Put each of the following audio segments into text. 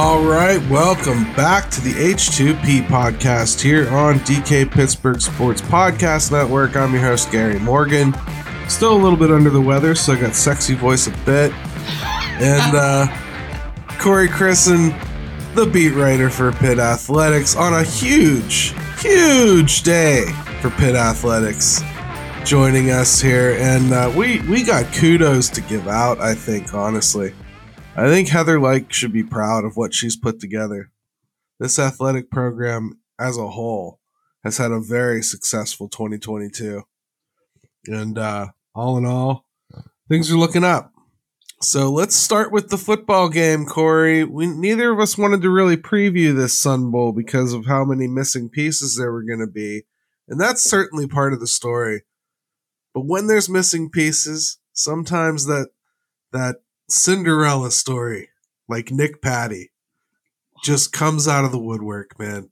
All right, welcome back to the H2P podcast here on DK Pittsburgh Sports Podcast Network. I'm your host, Gary Morgan. Still a little bit under the weather, so I got sexy voice a bit. And uh, Corey Crisan, the beat writer for Pitt Athletics, on a huge, huge day for Pitt Athletics, joining us here. And uh, we, we got kudos to give out, I think, honestly. I think Heather Lyke should be proud of what she's put together. This athletic program as a whole has had a very successful 2022. And uh, all in all, things are looking up. So let's start with the football game, Corey. We neither of us wanted to really preview this Sun Bowl because of how many missing pieces there were going to be, and that's certainly part of the story. But when there's missing pieces, sometimes that that Cinderella story, like Nick Patti, just comes out of the woodwork, man.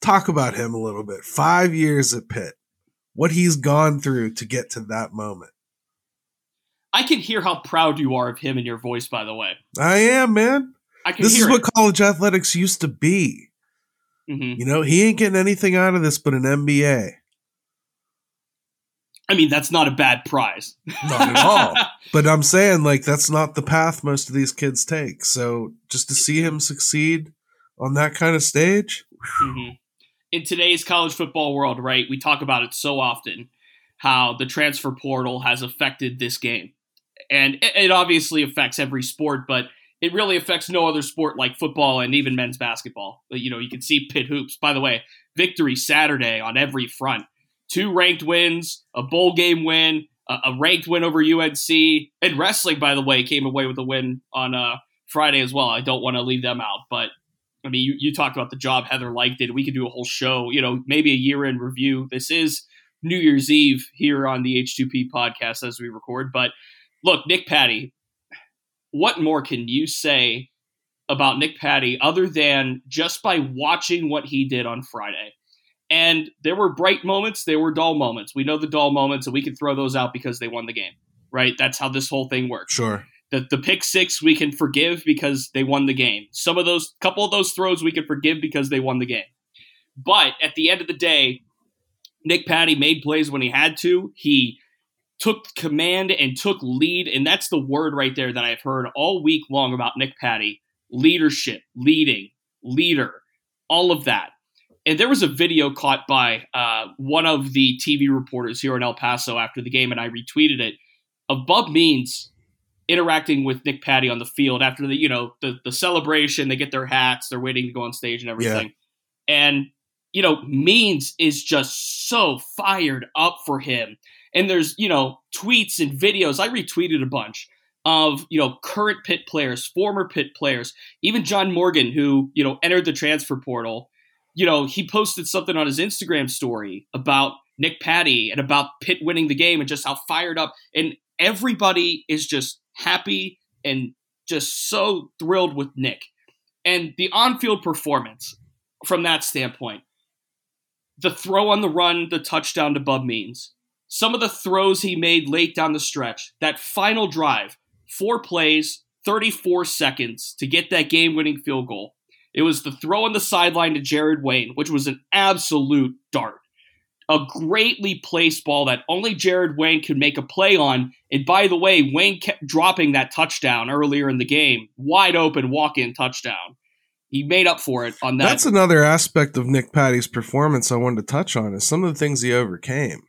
Talk about him a little bit. Five years at Pitt, what he's gone through to get to that moment. I can hear how proud you are of him in your voice, by the way. I am, man. I can This is what it. college athletics used to be. Mhm. You know, he ain't getting anything out of this but an MBA. I mean, that's not a bad prize. Not at all. But I'm saying, like, that's not the path most of these kids take. So just to see him succeed on that kind of stage, Mhm. In today's college football world, right, we talk about it so often how the transfer portal has affected this game. And it, it obviously affects every sport, but it really affects no other sport like football and even men's basketball. You know, you can see Pitt hoops. By the way, victory Saturday on every front. Two ranked wins, a bowl game win, a, ranked win over UNC, and wrestling, by the way, came away with a win on uh, Friday as well. I don't want to leave them out, but I mean, you, you talked about the job Heather Lyke did. We could do a whole show, you know, maybe a year in review. This is New Year's Eve here on the H2P podcast as we record. But look, Nick Patti, what more can you say about Nick Patti other than just by watching what he did on Friday? And there were bright moments, there were dull moments. We know the dull moments, and we can throw those out because they won the game, right? That's how this whole thing works sure. the the pick six we can forgive because they won the game. Some of those couple of those throws we can forgive because they won the game. But at the end of the day, Nick Patti made plays when he had to. He took command and took lead, and that's the word right there that I've heard all week long about Nick Patti. Leadership, leading, leader, all of that. And there was a video caught by uh, one of the TV reporters here in El Paso after the game, and I retweeted it of Bub Means interacting with Nick Patti on the field after the you know the the celebration. They get their hats, they're waiting to go on stage and everything. And you know, Means is just so fired up for him. And there's you know tweets and videos. I retweeted a bunch of you know current Pitt players, former Pitt players, even John Morgan, who you know entered the transfer portal. You know, he posted something on his Instagram story about Nick Patti and about Pitt winning the game and just how fired up and everybody is just happy and just so thrilled with Nick. And the on field performance from that standpoint, the throw on the run, the touchdown to Bub Means, some of the throws he made late down the stretch, that final drive, four plays, 34 seconds to get that game winning field goal. It was the throw on the sideline to Jared Wayne, which was an absolute dart. A greatly placed ball that only Jared Wayne could make a play on. And by the way, Wayne kept dropping that touchdown earlier in the game, wide open walk in touchdown. He made up for it on that. That's another aspect of Nick Patti's performance I wanted to touch on is some of the things he overcame.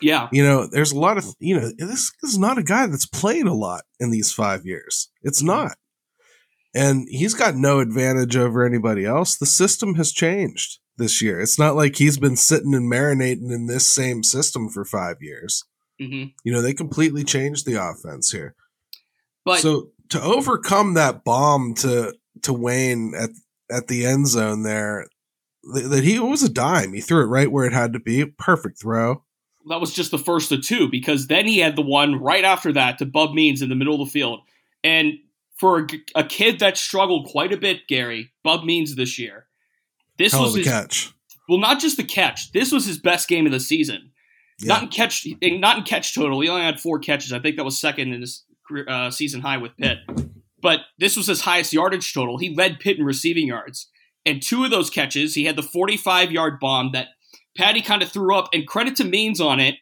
yeah. You know, there's a lot of you know this, this is not a guy that's played a lot in these five years. It's mm-hmm. not, and he's got no advantage over anybody else. The system has changed this year. It's not like he's been sitting and marinating in this same system for five years. hmm You know, they completely changed the offense here. But so to overcome that bomb to to Wayne at at the end zone there, th- that he it was a dime. He threw it right where it had to be. Perfect throw. that was just the first of two because then he had the one right after that to Bub Means in the middle of the field. And for a kid that struggled quite a bit, Gary, Bub Means this year, this Hell was his, catch. well, not just the catch. This was his best game of the season. Yeah. Not in catch, not in catch total. He only had four catches. I think that was second in his career, uh, season high with Pitt. But this was his highest yardage total. He led Pitt in receiving yards, and two of those catches, he had the 45 yard bomb that Patti kind of threw up. And credit to Means on it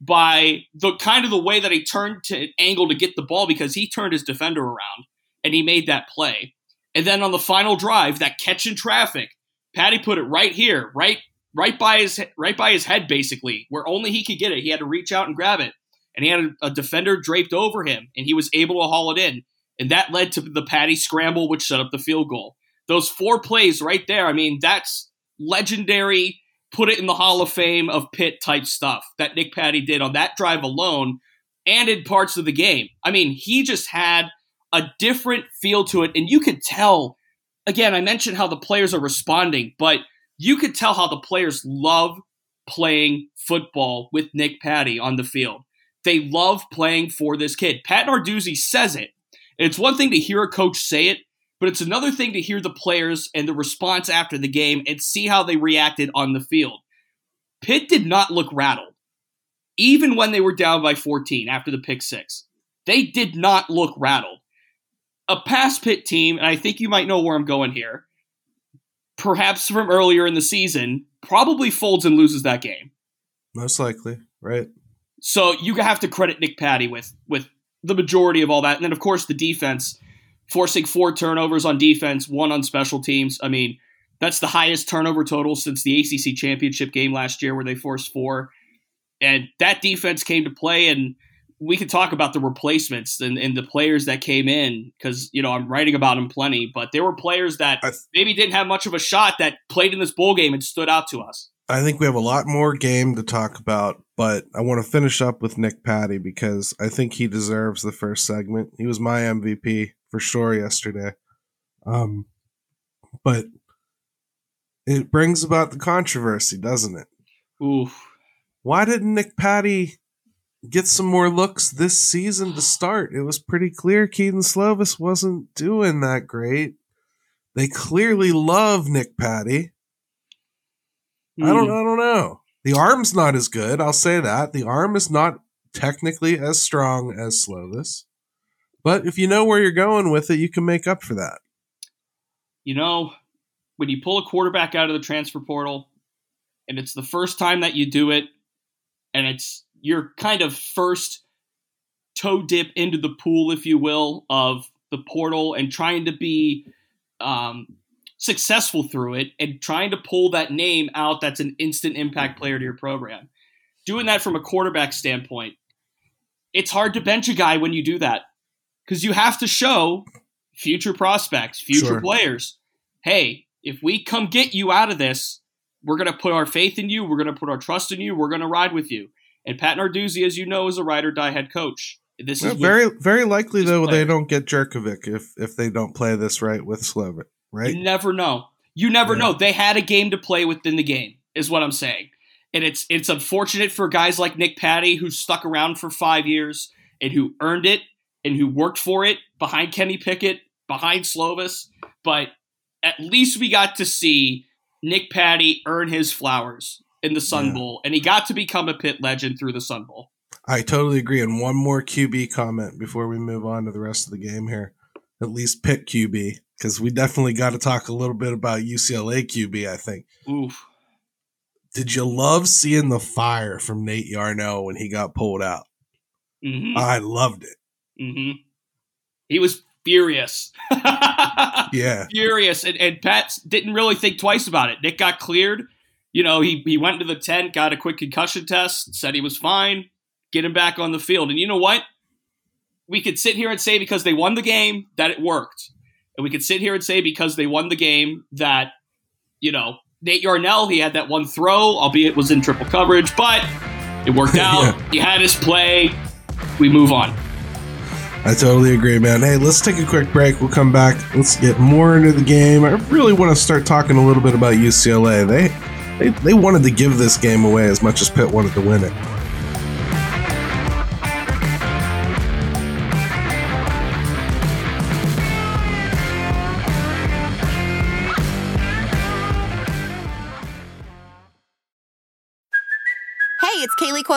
by the kind of the way that he turned to angle to get the ball because he turned his defender around and he made that play. And then on the final drive, that catch in traffic, Patti put it right here, right right by his right by his head, basically, where only he could get it. He had to reach out and grab it, and he had a, a defender draped over him, and he was able to haul it in, and that led to the Patti scramble, which set up the field goal. Those four plays right there, I mean, that's legendary. Put it in the Hall of Fame of Pitt type stuff that Nick Patti did on that drive alone, and in parts of the game. I mean, he just had a different feel to it, and you could tell. Again, I mentioned how the players are responding, but you could tell how the players love playing football with Nick Patti on the field. They love playing for this kid. Pat Narduzzi says it. And it's one thing to hear a coach say it, but it's another thing to hear the players and the response after the game and see how they reacted on the field. Pitt did not look rattled, even when they were down by 14 after the pick six. They did not look rattled. A pass Pitt team, and I think you might know where I'm going here, perhaps from earlier in the season, probably folds and loses that game. Most likely, right? So you have to credit Nick Patti with with the majority of all that, and then of course the defense forcing four turnovers on defense, one on special teams. I mean, that's the highest turnover total since the ACC championship game last year, where they forced four, and that defense came to play. And we could talk about the replacements and, and the players that came in because you know I'm writing about them plenty, but there were players that th- maybe didn't have much of a shot that played in this bowl game and stood out to us. I think we have a lot more game to talk about, but I want to finish up with Nick Patti because I think he deserves the first segment. He was my MVP for sure yesterday. Um, but it brings about the controversy, doesn't it? Ooh, Why didn't Nick Patti get some more looks this season to start? It was pretty clear Kedon Slovis wasn't doing that great. They clearly love Nick Patti. I don't Hmm. I don't know. The arm's not as good, I'll say that. The arm is not technically as strong as Slovis. But if you know where you're going with it, you can make up for that. you know, when you pull a quarterback out of the transfer portal and it's the first time that you do it and it's your kind of first toe dip into the pool, if you will, of the portal and trying to be um, successful through it and trying to pull that name out that's an instant impact player to your program. Doing that from a quarterback standpoint, it's hard to bench a guy when you do that because you have to show future prospects, future Sure. players. Hey, if we come get you out of this, we're going to put our faith in you. We're going to put our trust in you. We're going to ride with you. And Pat Narduzzi, as you know, is a ride or die head coach. This Yeah, is very very likely though player. they don't get Jurkovec if if they don't play this right with Slovis, right? You never know. You never Yeah. know. They had a game to play within the game, is what I'm saying. And it's it's unfortunate for guys like Nick Patti who stuck around for five years and who earned it and who worked for it behind Kenny Pickett, behind Slovis. But at least we got to see Nick Patti earn his flowers in the Sun Yeah. Bowl, and he got to become a Pitt legend through the Sun Bowl. I totally agree. And one more QB comment before we move on to the rest of the game here. At least pick QB. because we definitely got to talk a little bit about UCLA QB. I think. Oof. Did you love seeing the fire from Nate Yarnell when he got pulled out? hmm I loved it. hmm He was furious. Yeah. furious. And, and Pat didn't really think twice about it. Nick got cleared. You know, he, he went to the tent, got a quick concussion test, said he was fine, get him back on the field. And you know what? We could sit here and say because they won the game that it worked. And we could sit here and say because they won the game that, you know, Nate Yarnell, he had that one throw, albeit it was in triple coverage, but it worked out. Yeah. He had his play. We move on. I totally agree, man. Hey, let's take a quick break. We'll come back. Let's get more into the game. I really want to start talking a little bit about UCLA. They they, they wanted to give this game away as much as Pitt wanted to win it.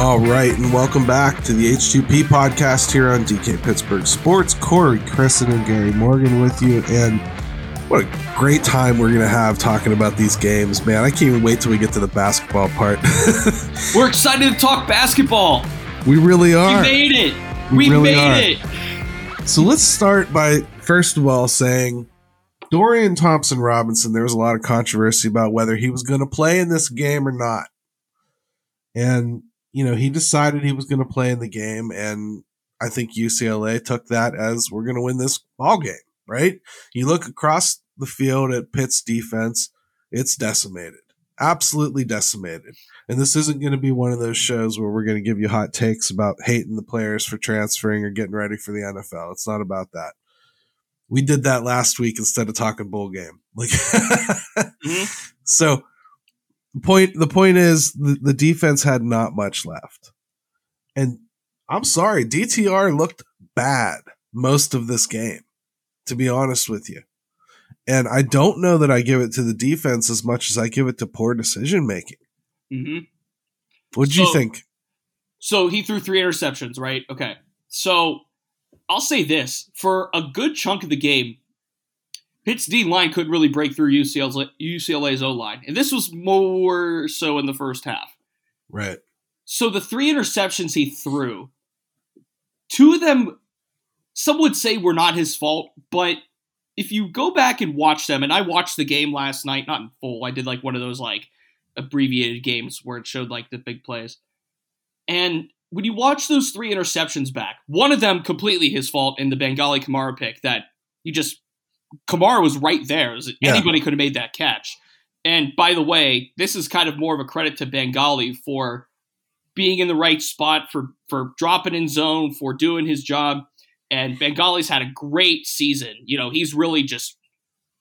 All right, and welcome back to the H2P podcast here on DK Pittsburgh Sports. Corey Crisan and Gary Morgan with you, and what a great time we're gonna have talking about these games, man! I can't even wait till we get to the basketball part. We're excited to talk basketball. we really are. We made it. We We, really made are. it. So let's start by first of all saying Dorian Thompson Robinson. There was a lot of controversy about whether he was going to play in this game or not, and you know he decided he was going to play in the game, and I think UCLA took that as we're going to win this ball game. Right? You look across the field at Pitt's defense; it's decimated, absolutely decimated. And this isn't going to be one of those shows where we're going to give you hot takes about hating the players for transferring or getting ready for the NFL. It's not about that. We did that last week instead of talking bowl game. Like, Mhm. so the point, the point is the, the defense had not much left. And I'm sorry, DTR looked bad most of this game, to be honest with you. And I don't know that I give it to the defense as much as I give it to poor decision making. Mm-hmm. What'd you think? So he threw three interceptions, right? Okay. So I'll say this for a good chunk of the game, Pitt's D line couldn't really break through UCLA's, UCLA's O line. And this was more so in the first half. Right. So the three interceptions he threw, two of them, some would say were not his fault, but if you go back and watch them, and I watched the game last night, not in full, I did like one of those like abbreviated games where it showed like the big plays. And when you watch those three interceptions back, one of them completely his fault in the Bangally Kamara pick that you just Kamara was right there. Was- Yeah. Anybody could have made that catch. And by the way, this is kind of more of a credit to Bangally for being in the right spot, for for dropping in zone, for doing his job. And Bangally's had a great season. You know, he's really just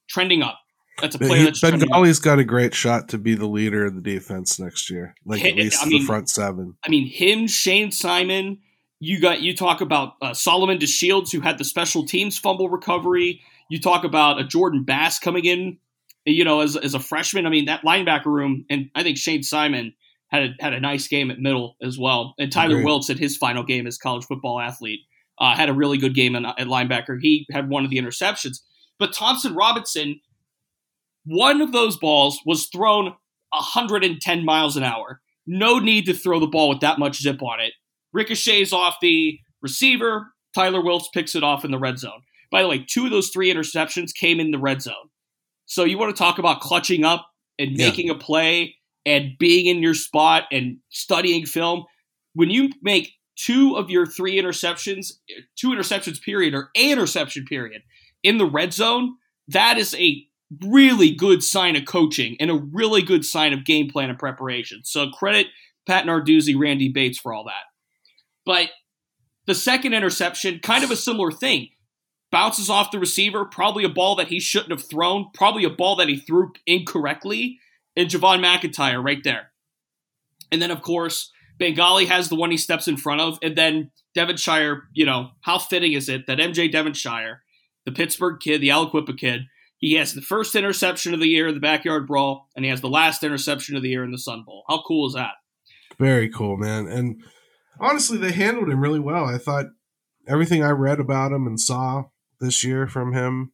trending up. That's a player He, that's. Bangally's got a great shot to be the leader of the defense next year, like at least I the front seven. I mean, him, Shane Simon. You got you talk about uh, Solomon DeShields, who had the special teams fumble recovery. You talk about a Jordan Bass coming in, you know, as, as a freshman. I mean, that linebacker room, and I think Shane Simon had a, had a nice game at middle as well. And Tyler Agreed. At his final game as college football athlete uh, had a really good game in, at linebacker. He had one of the interceptions, but Thompson Robinson, one of those balls was thrown 110 miles an hour. No need to throw the ball with that much zip on it. Ricochets off the receiver. Tyler Wiltz picks it off in the red zone. By the way, two of those three interceptions came in the red zone. So you want to talk about clutching up and Yeah. making a play and being in your spot and studying film. When you make two of your three interceptions, two interceptions period, or a interception period in the red zone, that is a really good sign of coaching and a really good sign of game plan and preparation. So credit Pat Narduzzi, Randy Bates for all that. But the second interception, kind of a similar thing. Bounces off the receiver, probably a ball that he shouldn't have thrown, probably a ball that he threw incorrectly, and Javon McIntyre right there. And then, of course, Bangally has the one he steps in front of, and then Devonshire, you know, how fitting is it that MJ Devonshire, the Pittsburgh kid, the Aliquippa kid, he has the first interception of the year in the backyard brawl, and he has the last interception of the year in the Sun Bowl. How cool is that? Very cool, man. And honestly, they handled him really well. I thought everything I read about him and saw this year from him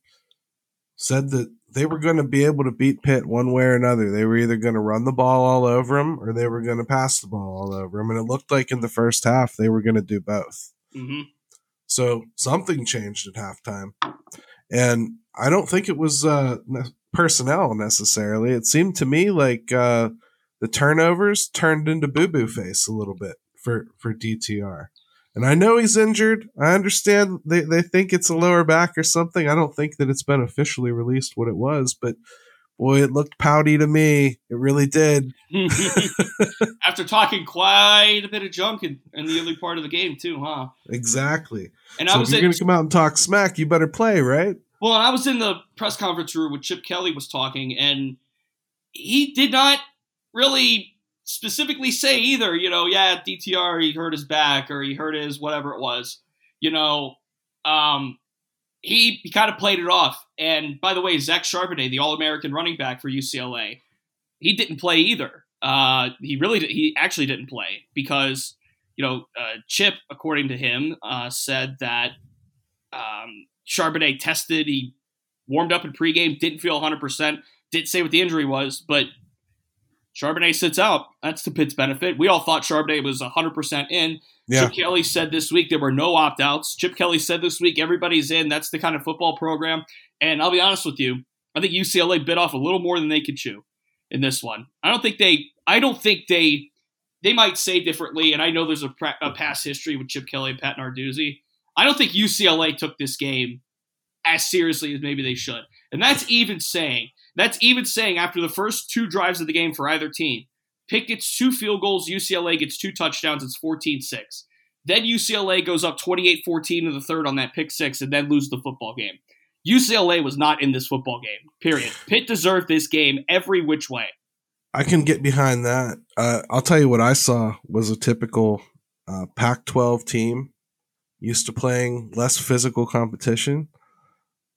said that they were going to be able to beat Pitt one way or another. They were either going to run the ball all over him or they were going to pass the ball all over him. And it looked like in the first half they were going to do both. Mm-hmm. So something changed at halftime. And I don't think it was uh, personnel necessarily. It seemed to me like uh, the turnovers turned into boo boo face a little bit for, for DTR. And I know he's injured. I understand they, they think it's a lower back or something. I don't think that it's been officially released what it was, but boy, it looked pouty to me. It really did. After talking quite a bit of junk in, in, the early part of the game, too, huh? Exactly. And so I was if you're going to come out and talk smack, you better play, right? Well, I was in the press conference room when Chip Kelly was talking, and he did not really specifically say either, you know, yeah, DTR, he hurt his back or he hurt his whatever it was. You know, um, he, he kind of played it off. And by the way, Zach Charbonnet, the All American running back for UCLA, he didn't play either. Uh, he really did, he actually didn't play because you know uh, Chip, according to him, uh, said that um, Charbonnet tested. He warmed up in pregame, didn't feel 100. percent Didn't say what the injury was, but Charbonnet sits out. That's to Pitt's benefit. We all thought Charbonnet was 100% in. Yeah. Chip Kelly said this week there were no opt outs. Chip Kelly said this week everybody's in. That's the kind of football program. And I'll be honest with you, I think UCLA bit off a little more than they could chew in this one. I don't think they, I don't think they, they might say differently. And I know there's a, a past history with Chip Kelly and Pat Narduzzi. I don't think UCLA took this game as seriously as maybe they should. And that's even saying that's even saying after the first two drives of the game for either team, Pitt gets two field goals, UCLA gets two touchdowns, it's 14 6. Then UCLA goes up 28 14 in the third on that pick six and then lose the football game. UCLA was not in this football game, period. Pitt deserved this game every which way. I can get behind that. Uh, I'll tell you what I saw was a typical uh, Pac 12 team used to playing less physical competition,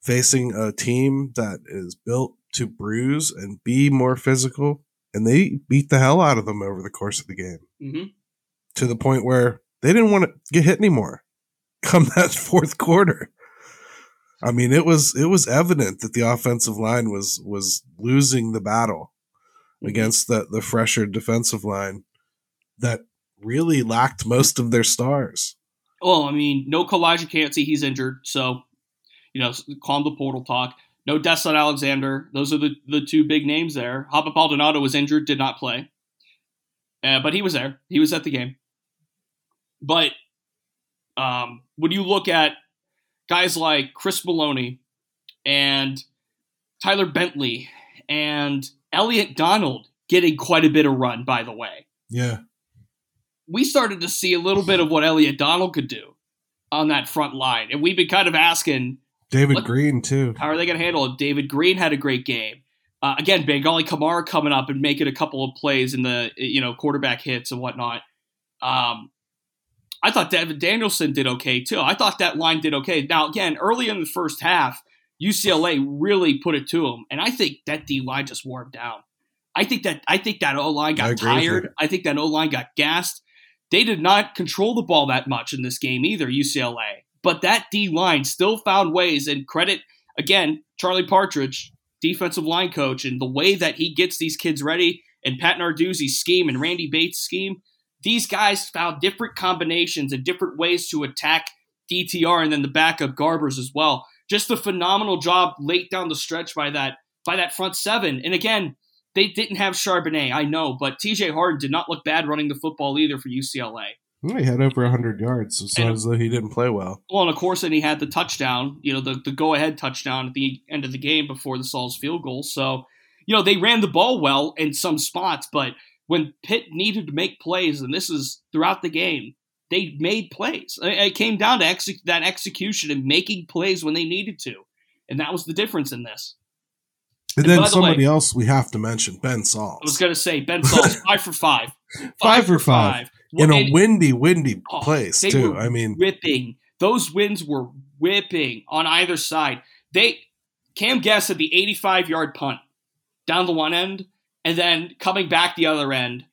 facing a team that is built to bruise and be more physical, and they beat the hell out of them over the course of the game mm-hmm. to the point where they didn't want to get hit anymore. Come that fourth quarter, I mean, it was it was evident that the offensive line was was losing the battle mm-hmm. against the the fresher defensive line that really lacked most of their stars. Well, I mean, no Calijah Kancey, he's injured, so you know, calm the portal talk. No Deslin Alexander. Those are the, the two big names there. Haba Baldonado was injured, did not play. Uh, but he was there. He was at the game. But um, when you look at guys like Chris Maloney and Tyler Bentley and Elliot Donald getting quite a bit of run, by the way. Yeah. We started to see a little bit of what Elliot Donald could do on that front line. And we've been kind of asking David Look, Green too. How are they going to handle it? David Green had a great game. Uh, again, Bangally Kamara coming up and making a couple of plays in the you know quarterback hits and whatnot. Um, I thought Devin Danielson did okay too. I thought that line did okay. Now again, early in the first half, UCLA really put it to them, and I think that D line just wore down. I think that I think that O line got tired. I think that O line got gassed. They did not control the ball that much in this game either. UCLA. But that D line still found ways, and credit again, Charlie Partridge, defensive line coach, and the way that he gets these kids ready, and Pat Narduzzi's scheme and Randy Bates' scheme. These guys found different combinations and different ways to attack DTR and then the backup Garbers as well. Just a phenomenal job late down the stretch by that by that front seven. And again, they didn't have Charbonnet, I know, but TJ Harden did not look bad running the football either for UCLA. He had over 100 yards, so it's not as though he didn't play well. Well, and of course, then he had the touchdown, you know, the, the go ahead touchdown at the end of the game before the Sauls field goal. So, you know, they ran the ball well in some spots, but when Pitt needed to make plays, and this is throughout the game, they made plays. It came down to that execution and making plays when they needed to, and that was the difference in this. And, and then the somebody way, else we have to mention, Ben Sauls. I was going to say Ben Sauls, five for five, five for five, five. In a windy, windy oh, place too. I mean, whipping those winds were whipping on either side. They Cam Guest at the 85 yard punt down the one end, and then coming back the other end,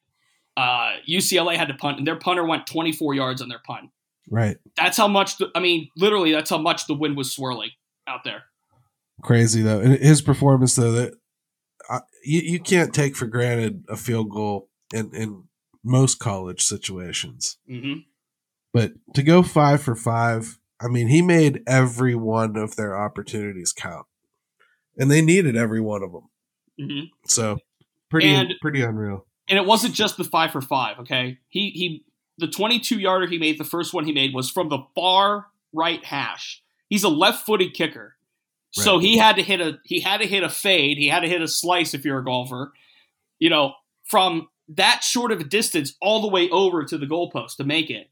uh, UCLA had to punt, and their punter went 24 yards on their punt. Right. That's how much. The, I mean, literally, that's how much the wind was swirling out there. Crazy though, and his performance though that uh, you you can't take for granted a field goal in in most college situations. Mm-hmm. But to go five for five, I mean, he made every one of their opportunities count, and they needed every one of them. Mm-hmm. So pretty and, pretty unreal. And it wasn't just the five for five. Okay, he he the twenty two yarder he made, the first one he made was from the far right hash. He's a left footed kicker, right. so he had to hit a he had to hit a fade. He had to hit a slice if you're a golfer. You know, from that short of a distance all the way over to the goalpost to make it.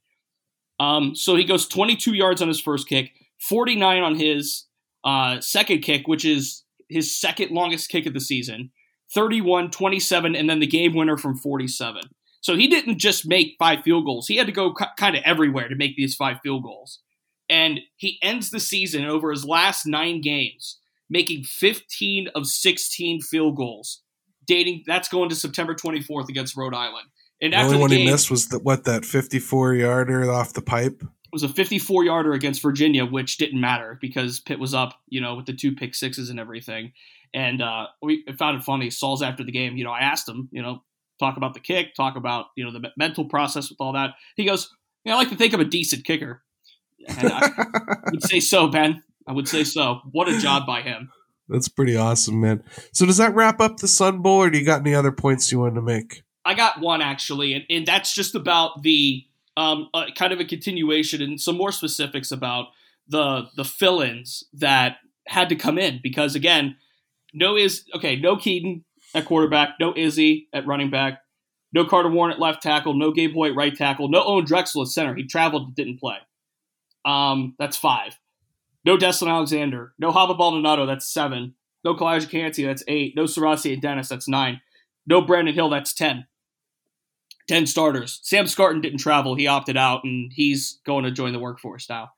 Um, so he goes 22 yards on his first kick, 49 on his uh, second kick, which is his second longest kick of the season, 31, 27, and then the game winner from 47. So he didn't just make five field goals. He had to go c- kind of everywhere to make these five field goals. And he ends the season over his last nine games, making 15 of 16 field goals. Dating that's going to September 24th against Rhode Island. And the only one game, he missed was the, what that 54 yarder off the pipe. It was a 54 yarder against Virginia, which didn't matter because Pitt was up, you know, with the two pick sixes and everything. And uh, we found it funny. Sauls after the game, you know, I asked him, you know, talk about the kick, talk about you know the mental process with all that. He goes, yeah, I like to think I'm a decent kicker. And I would say so, Ben. I would say so. What a job by him. That's pretty awesome, man. So does that wrap up the Sun Bowl, or do you got any other points you wanted to make? I got one actually, and, and that's just about the um, uh, kind of a continuation and some more specifics about the the fill-ins that had to come in because again, no is okay, no Kedon at quarterback, no Izzy at running back, no Carter Warren at left tackle, no Gabe Houy right tackle, no Owen Drexel at center. He traveled, didn't play. Um, that's five. No Deslin Alexander, no Haba Baldonado, that's seven. No Calijah Kancey, that's eight. No SirVocea Dennis, that's nine. No Brandon Hill, that's ten. 10 starters. Sam Scarton didn't travel. He opted out and he's going to join the workforce now.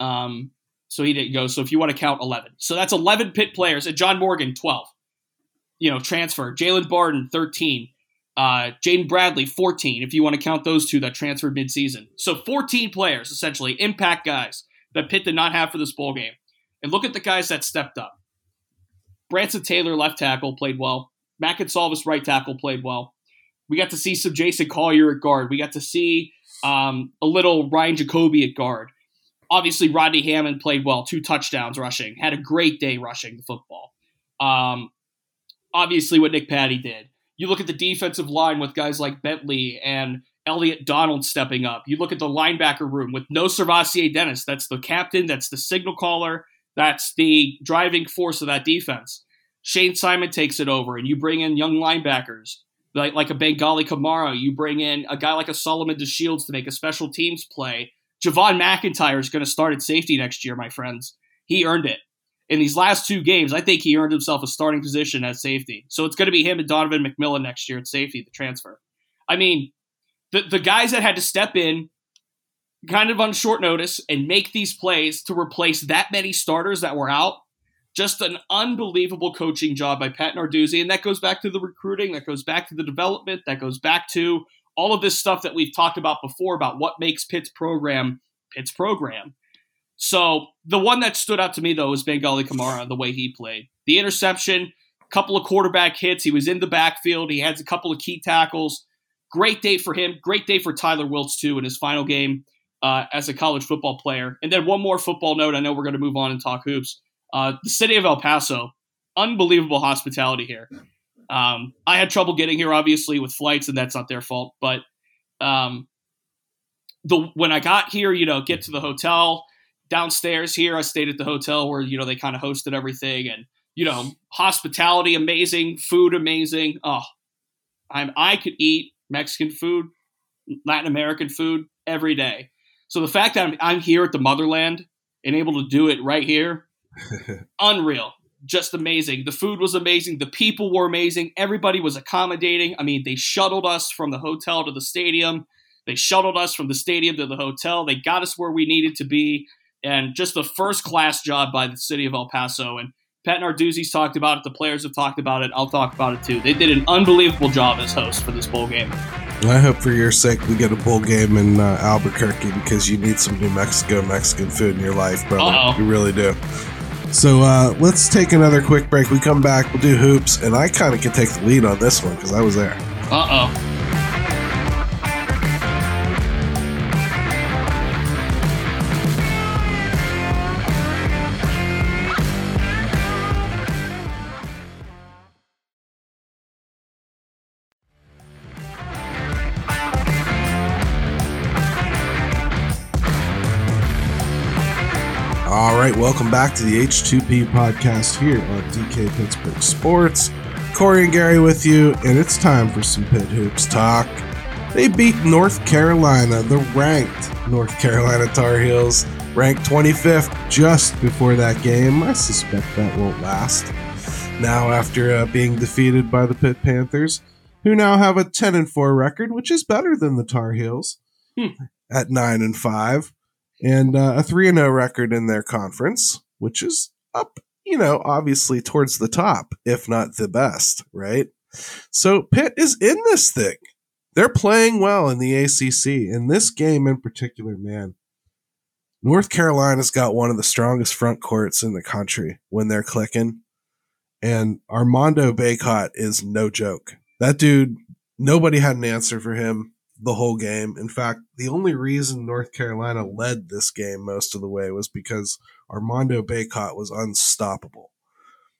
Um, so he didn't go. So if you want to count 11. So that's 11 Pitt players. And John Morgan, 12. You know, transfer. Jalen Barden, 13. Uh, Jaden Bradley, 14, if you want to count those two that transferred midseason. So 14 players, essentially, impact guys that Pitt did not have for this bowl game. And look at the guys that stepped up. Branson Taylor, left tackle, played well. Matt Salvis, right tackle, played well. We got to see some Jason Collier at guard. We got to see um, a little Ryan Jacoby at guard. Obviously, Rodney Hammond played well, two touchdowns rushing, had a great day rushing the football. Um, obviously, what Nick Patti did. You look at the defensive line with guys like Bentley and Elliot Donald stepping up. You look at the linebacker room with no SirVocea Dennis. That's the captain, that's the signal caller, that's the driving force of that defense. Shane Simon takes it over, and you bring in young linebackers like, like a Bangally Kamara. You bring in a guy like a Solomon DeShields to make a special teams play. Javon McIntyre is going to start at safety next year, my friends. He earned it. In these last two games, I think he earned himself a starting position at safety. So it's going to be him and Donovan McMillan next year at safety, the transfer. I mean, the, the guys that had to step in kind of on short notice and make these plays to replace that many starters that were out just an unbelievable coaching job by Pat Narduzzi. And that goes back to the recruiting, that goes back to the development, that goes back to all of this stuff that we've talked about before about what makes Pitt's program Pitt's program. So the one that stood out to me though was Bangally Kamara, the way he played. The interception, couple of quarterback hits. He was in the backfield. He had a couple of key tackles. Great day for him. Great day for Tyler Wiltz too in his final game uh, as a college football player. And then one more football note. I know we're going to move on and talk hoops. Uh, the city of El Paso, unbelievable hospitality here. Um, I had trouble getting here, obviously, with flights, and that's not their fault. But um, the when I got here, you know, get to the hotel downstairs here, I stayed at the hotel where you know they kind of hosted everything, and you know, hospitality amazing, food amazing. Oh, I'm I could eat Mexican food, Latin American food every day. So the fact that I'm, I'm here at the motherland and able to do it right here, unreal, just amazing. The food was amazing. The people were amazing. Everybody was accommodating. I mean, they shuttled us from the hotel to the stadium. They shuttled us from the stadium to the hotel. They got us where we needed to be, and just a first class job by the city of El Paso. And Pat Narduzzi's talked about it. The players have talked about it. I'll talk about it too. They did an unbelievable job as hosts for this bowl game. I hope for your sake we get a bowl game in uh, Albuquerque because you need some New Mexico Mexican food in your life, brother. Uh-oh. You really do. So uh, let's take another quick break. We come back, we'll do hoops, and I kind of can take the lead on this one because I was there. Uh oh. All right, welcome back to the H2P podcast here on DK Pittsburgh Sports. Corey and Gary with you, and it's time for some Pitt Hoops talk. They beat North Carolina, the ranked North Carolina Tar Heels, ranked 25th just before that game. I suspect that won't last. Now, after uh, being defeated by the Pitt Panthers, who now have a 10 and 4 record, which is better than the Tar Heels Hmm. at 9 and 5 and uh, a 3 and 0 record in their conference, which is up, you know, obviously towards the top, if not the best, right? So Pitt is in this thing. They're playing well in the ACC. In this game in particular, man, North Carolina's got one of the strongest front courts in the country when they're clicking. And Armando Bacot is no joke. That dude, nobody had an answer for him the whole game. In fact, the only reason North Carolina led this game most of the way was because Armando Bacot was unstoppable.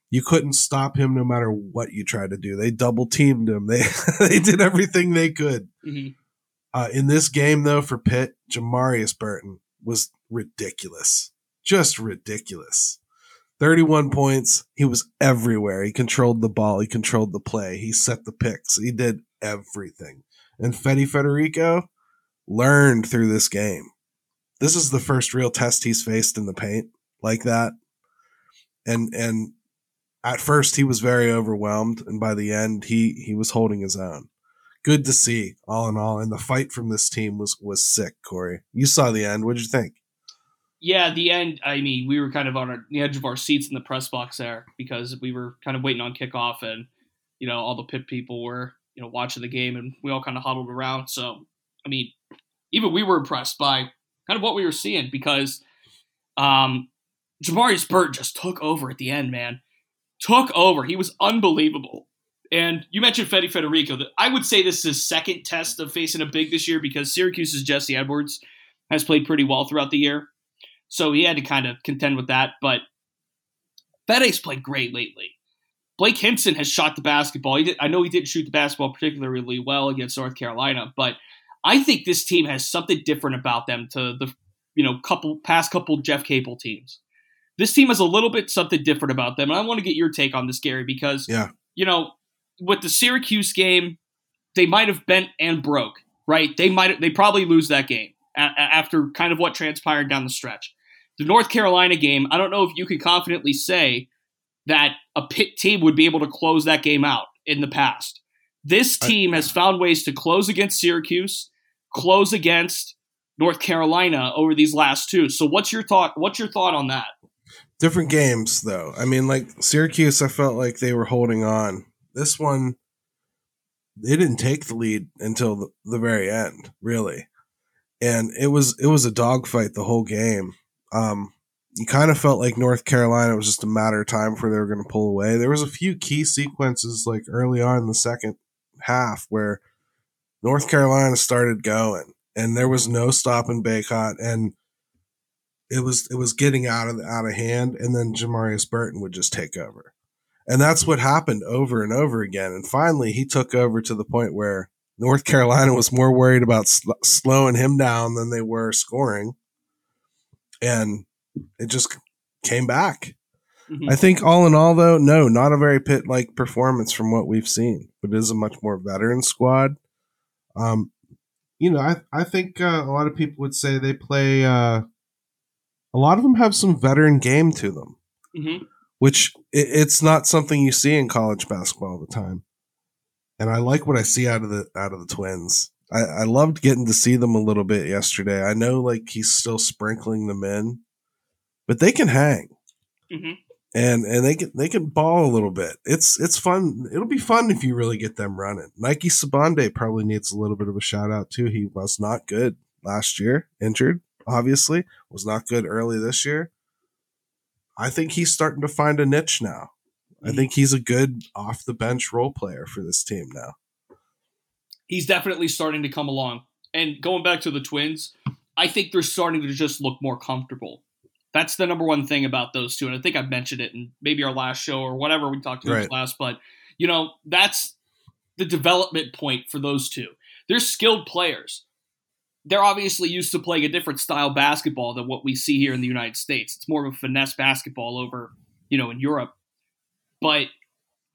You couldn't stop him no matter what you tried to do. They double teamed him. They they did everything they could. hmm Uh, in this game, though, for Pitt, Jamarius Burton was ridiculous. Just ridiculous. 31 points. He was everywhere. He controlled the ball. He controlled the play. He set the picks. He did everything. And Fede Federiko learned through this game. This is the first real test he's faced in the paint like that. And and at first he was very overwhelmed, and by the end he he was holding his own good to see all in all and the fight from this team was was sick corey you saw the end what did you think Yeah, the end. I mean, we were kind of on our, the edge of our seats in the press box there because we were kind of waiting on kickoff, and you know all the Pitt people were you know watching the game, and we all kind of huddled around. So, I mean, even we were impressed by kind of what we were seeing because um, Jamarius Burt just took over at the end, man. Took over. He was unbelievable. And you mentioned Fede Federiko. I would say this is his second test of facing a big this year because Syracuse's Jesse Edwards has played pretty well throughout the year. So he had to kind of contend with that. But Fede's played great lately. Blake Hinson has shot the basketball. He did, I know he didn't shoot the basketball particularly well against North Carolina, but I think this team has something different about them to the you know couple past couple Jeff Capel teams. This team has a little bit something different about them, and I want to get your take on this, Gary, because yeah you know with the Syracuse game, they might have bent and broke. Right? They might they probably lose that game after kind of what transpired down the stretch. The North Carolina game, I don't know if you can confidently say that a Pitt team would be able to close that game out in the past. This team has found ways to close against Syracuse, close against North Carolina over these last two. So what's your thought what's your thought on that? different games though i mean like syracuse i felt like they were holding on this one they didn't take the lead until the, the very end really and it was it was a dogfight the whole game um you kind of felt like north carolina was just a matter of time before they were going to pull away there was a few key sequences like early on in the second half where north carolina started going and there was no stopping bacot and it was it was getting out of out of hand, and then Jamarius Burton would just take over, and that's what happened over and over again. And finally, he took over to the point where North Carolina was more worried about sl- slowing him down than they were scoring, and it just came back. Mhm. I think all in all, though, no, not a very Pitt like performance from what we've seen, but it is a much more veteran squad. Um, you know, I I think uh, a lot of people would say they play. Uh, a lot of them have some veteran game to them, Mhm. which it, it's not something you see in college basketball all the time. And I like what I see out of the out of the Twins. I, I loved getting to see them a little bit yesterday. I know like he's still sprinkling them in, but they can hang Mhm. and and they can they can ball a little bit. It's it's fun. It'll be fun if you really get them running. Nike Sibande probably needs a little bit of a shout out too. He was not good last year, injured. Obviously, was not good early this year. I think he's starting to find a niche now. I think he's a good off the bench role player for this team now. he's definitely starting to come along. And going back to the Twins, I think they're starting to just look more comfortable. That's the number one thing about those two. And I think I mentioned it in maybe our last show or whatever we talked about Right. last, but you know, that's the development point for those two. They're skilled players. They're obviously used to playing a different style basketball than what we see here in the United States. It's more of a finesse basketball over, you know, in Europe. But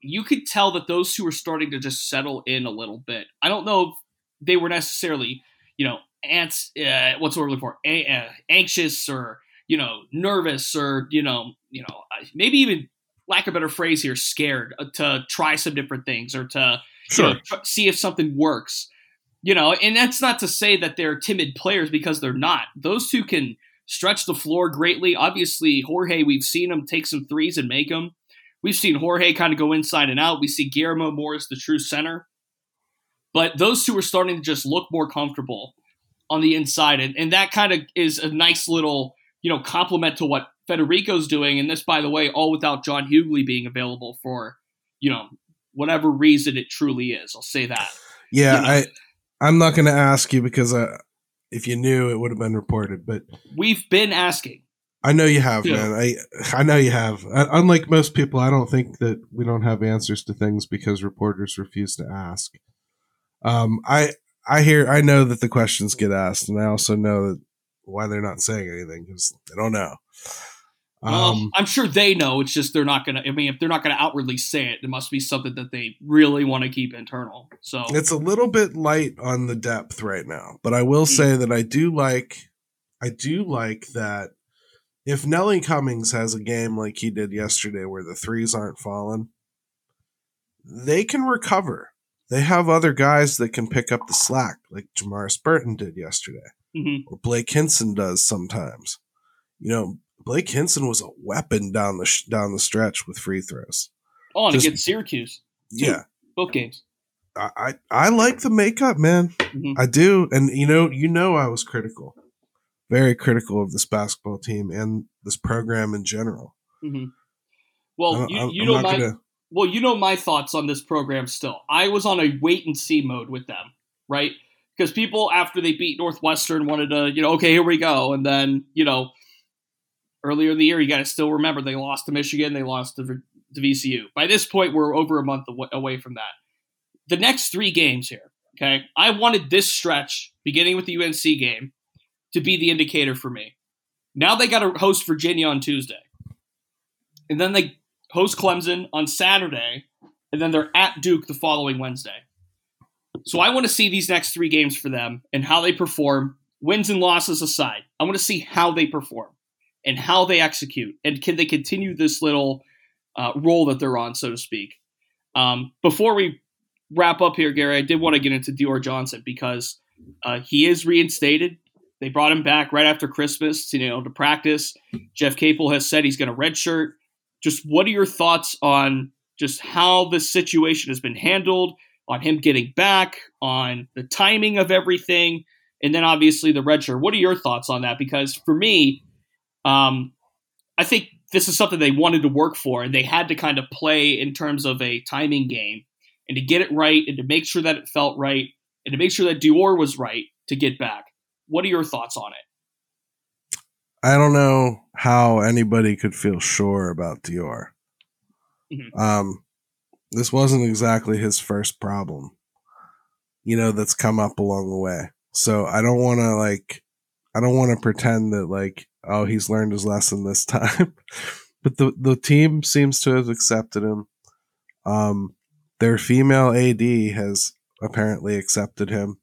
you could tell that those two are starting to just settle in a little bit. I don't know if they were necessarily, you know, ants. Uh, what's the word looking for? A- uh, anxious or you know, nervous or you know, you know, maybe even lack of a better phrase here, scared uh, to try some different things or to you know, tr- see if something works. You know, and that's not to say that they're timid players because they're not. Those two can stretch the floor greatly. Obviously, Jorge, we've seen him take some threes and make them. We've seen Jorge kind of go inside and out. We see Guillermo more as the true center. But those two are starting to just look more comfortable on the inside. And, and that kind of is a nice little, you know, compliment to what Federico's doing. And this, by the way, all without John Hugley being available for, you know, whatever reason it truly is. I'll say that. Yeah, You know. I I'm not going to ask you because uh, if you knew, it would have been reported. But We've been asking. I know you have, Yeah. man. I I know you have. Uh, Unlike most people, I don't think that we don't have answers to things because reporters refuse to ask. Um, I I hear I know that the questions get asked, and I also know that why they're not saying anything because they don't know. Well, Um, I'm sure they know. It's just they're not going to, I mean, if they're not going to outwardly say it, it must be something that they really want to keep internal. So, it's a little bit light on the depth right now, but I will Hmm. say that I do like I do like that if Nelly Cummings has a game like he did yesterday where the threes aren't falling, they can recover. They have other guys that can pick up the slack, like Jamarius Burton did yesterday, mhm. or Blake Hinson does sometimes. You know, Blake Hinson was a weapon down the sh- down the stretch with free throws. oh, and Just- against Syracuse, Yeah, both games. I I, I like the makeup, man. Mhm. I do, and you know, you know, I was critical, very critical of this basketball team and this program in general. hmm Well, I'm- you, you I'm know my gonna- well, you know my thoughts on this program. Still, I was on a wait and see mode with them, right? Because people after they beat Northwestern wanted to, you know, okay, here we go, and then you know, earlier in the year, you got to still remember they lost to Michigan, they lost to, to VCU. By this point, we're over a month away from that. The next three games here, okay, I wanted this stretch, beginning with the UNC game, to be the indicator for me. Now they got to host Virginia on Tuesday, and then they host Clemson on Saturday, and then they're at Duke the following Wednesday. So I want to see these next three games for them and how they perform, wins and losses aside. I want to see how they perform and how they execute, and can they continue this little uh, role that they're on, so to speak. Um, before we wrap up here, Gary, I did want to get into Dior Johnson because uh, he is reinstated. They brought him back right after Christmas, you know, to practice. Jeff Capel has said he's going to redshirt just what are your thoughts on just how this situation has been handled, on him getting back, on the timing of everything, and then obviously the red shirt. What are your thoughts on that? Because for me, um, I think this is something they wanted to work for, and they had to kind of play in terms of a timing game, and to get it right, and to make sure that it felt right, and to make sure that Dior was right to get back. What are your thoughts on it? I don't know how anybody could feel sure about Dior. Mhm. Um, this wasn't exactly his first problem, you know, that's come up along the way. So I don't want to like, I don't want to pretend that like, oh, he's learned his lesson this time. but the the team seems to have accepted him. Um, their female AD has apparently accepted him.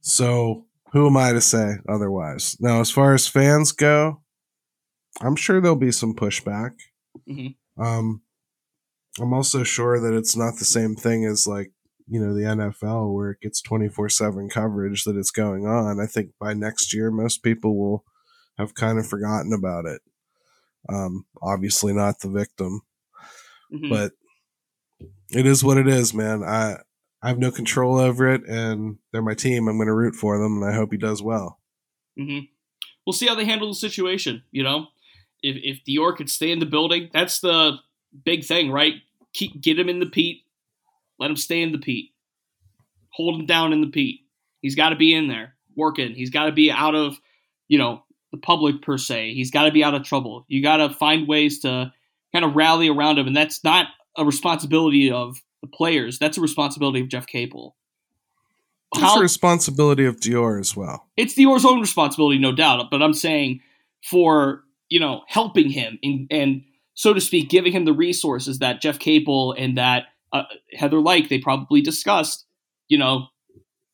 So who am I to say otherwise? Now, as far as fans go, I'm sure there'll be some pushback. Mhm. Um, I'm also sure that it's not the same thing as like you know the NFL where it gets 24 seven coverage that it's going on. I think by next year, most people will have kind of forgotten about it. Um, obviously not the victim, Mhm. but it is what it is, man. I I have no control over it, and they're my team. I'm going to root for them, and I hope he does well. hmm We'll see how they handle the situation. You know, if if Dior could stay in the building, that's the big thing, right? Keep get him in the Pete. let him stay in the Pete. hold him down in the Pete. He's got to be in there working. He's got to be out of you know the public per se. He's got to be out of trouble. You got to find ways to kind of rally around him, and that's not a responsibility of the players. That's a responsibility of Jeff Capel. It's How- a responsibility of Dior as well. it's Dior's own responsibility, no doubt. But I'm saying for you know helping him and, and so to speak, giving him the resources that Jeff Capel and that uh, Heather Lyke they probably discussed. You know,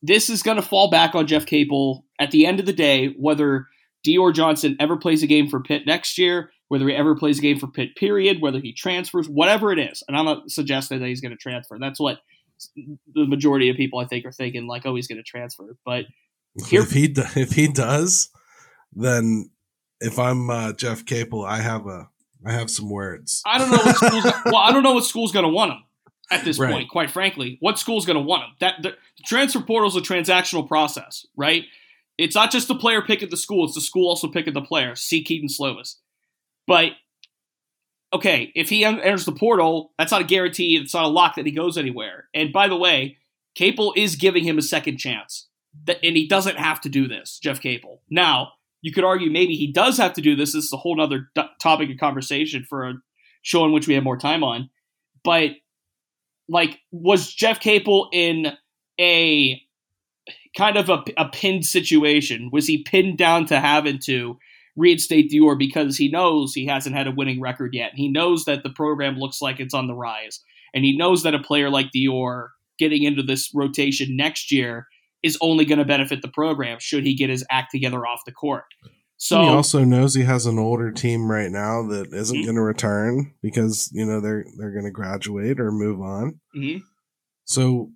this is going to fall back on Jeff Capel at the end of the day, whether Dior Johnson ever plays a game for Pitt next year, whether he ever plays a game for Pitt, period, whether he transfers, whatever it is. And I'm not suggesting that he's going to transfer. That's what the majority of people I think are thinking, like, oh, he's going to transfer. But Here- if he if he does, then if I'm uh, Jeff Capel, I have a I have some words. I don't know what school's well, I don't know what school's going to want him at this Right. point. Quite frankly, what school's going to want him? That the, the transfer portal is a transactional process, right? It's not just the player picking the school; it's the school also picking the player. See Kedon Slovis, but okay, if he enters the portal, that's not a guarantee. It's not a lock that he goes anywhere. And by the way, Capel is giving him a second chance, that, and he doesn't have to do this. Jeff Capel. Now, you could argue maybe he does have to do this. This is a whole other d- topic of conversation for a show in which we have more time on. But like, was Jeff Capel in a kind of a, a pinned situation? Was he pinned down to having to reinstate Dior because he knows he hasn't had a winning record yet? He knows that the program looks like it's on the rise, and he knows that a player like Dior getting into this rotation next year is only going to benefit the program should he get his act together off the court. So he also knows he has an older team right now that isn't Mhm. going to return because you know they're they're going to graduate or move on. Mhm. So,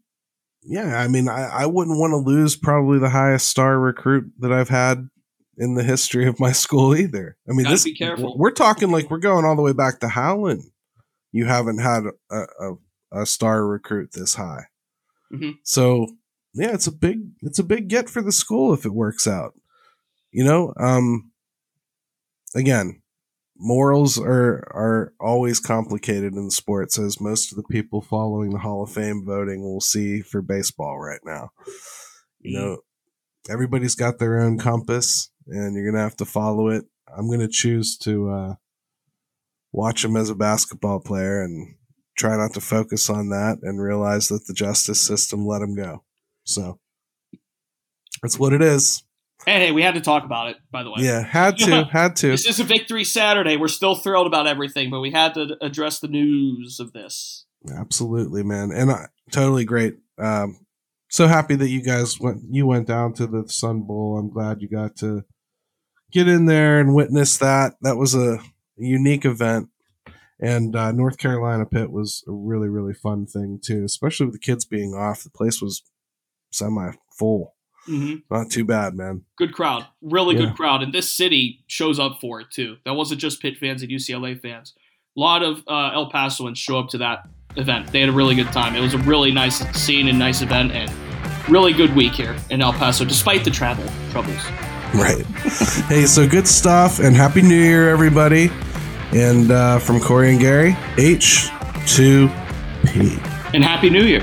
yeah, I mean, I, I wouldn't want to lose probably the highest star recruit that I've had in the history of my school either. I mean, Gotta this be careful. we're talking like we're going all the way back to Howland. You haven't had a, a, a star recruit this high. Mhm. So, yeah, it's a big it's a big get for the school if it works out. You know, um again, morals are are always complicated in sports as most of the people following the Hall of Fame voting will see for baseball right now. You know, everybody's got their own compass and you're going to have to follow it. I'm going to choose to uh watch him as a basketball player and try not to focus on that and realize that the justice system let him go. So that's what it is. And hey, we had to talk about it, by the way. Yeah, had to, had to. This is a victory Saturday. We're still thrilled about everything, but we had to address the news of this. Absolutely, man, and uh, totally great. Um, so happy that you guys went. You went down to the Sun Bowl. I'm glad you got to get in there and witness that. That was a unique event, and uh, North Carolina Pitt was a really really fun thing too, especially with the kids being off. The place was semi full. hmm Not too bad, man. Good crowd, really Yeah. good crowd, and this city shows up for it too. That wasn't just Pitt fans and UCLA fans. A lot of uh, El Pasoans show up to that event. They had a really good time. It was a really nice scene and nice event, and really good week here in El Paso, despite the travel troubles. Right. hey, so good stuff, and happy New Year, everybody. And uh, from Corey and Gary, H two P. And Happy New Year.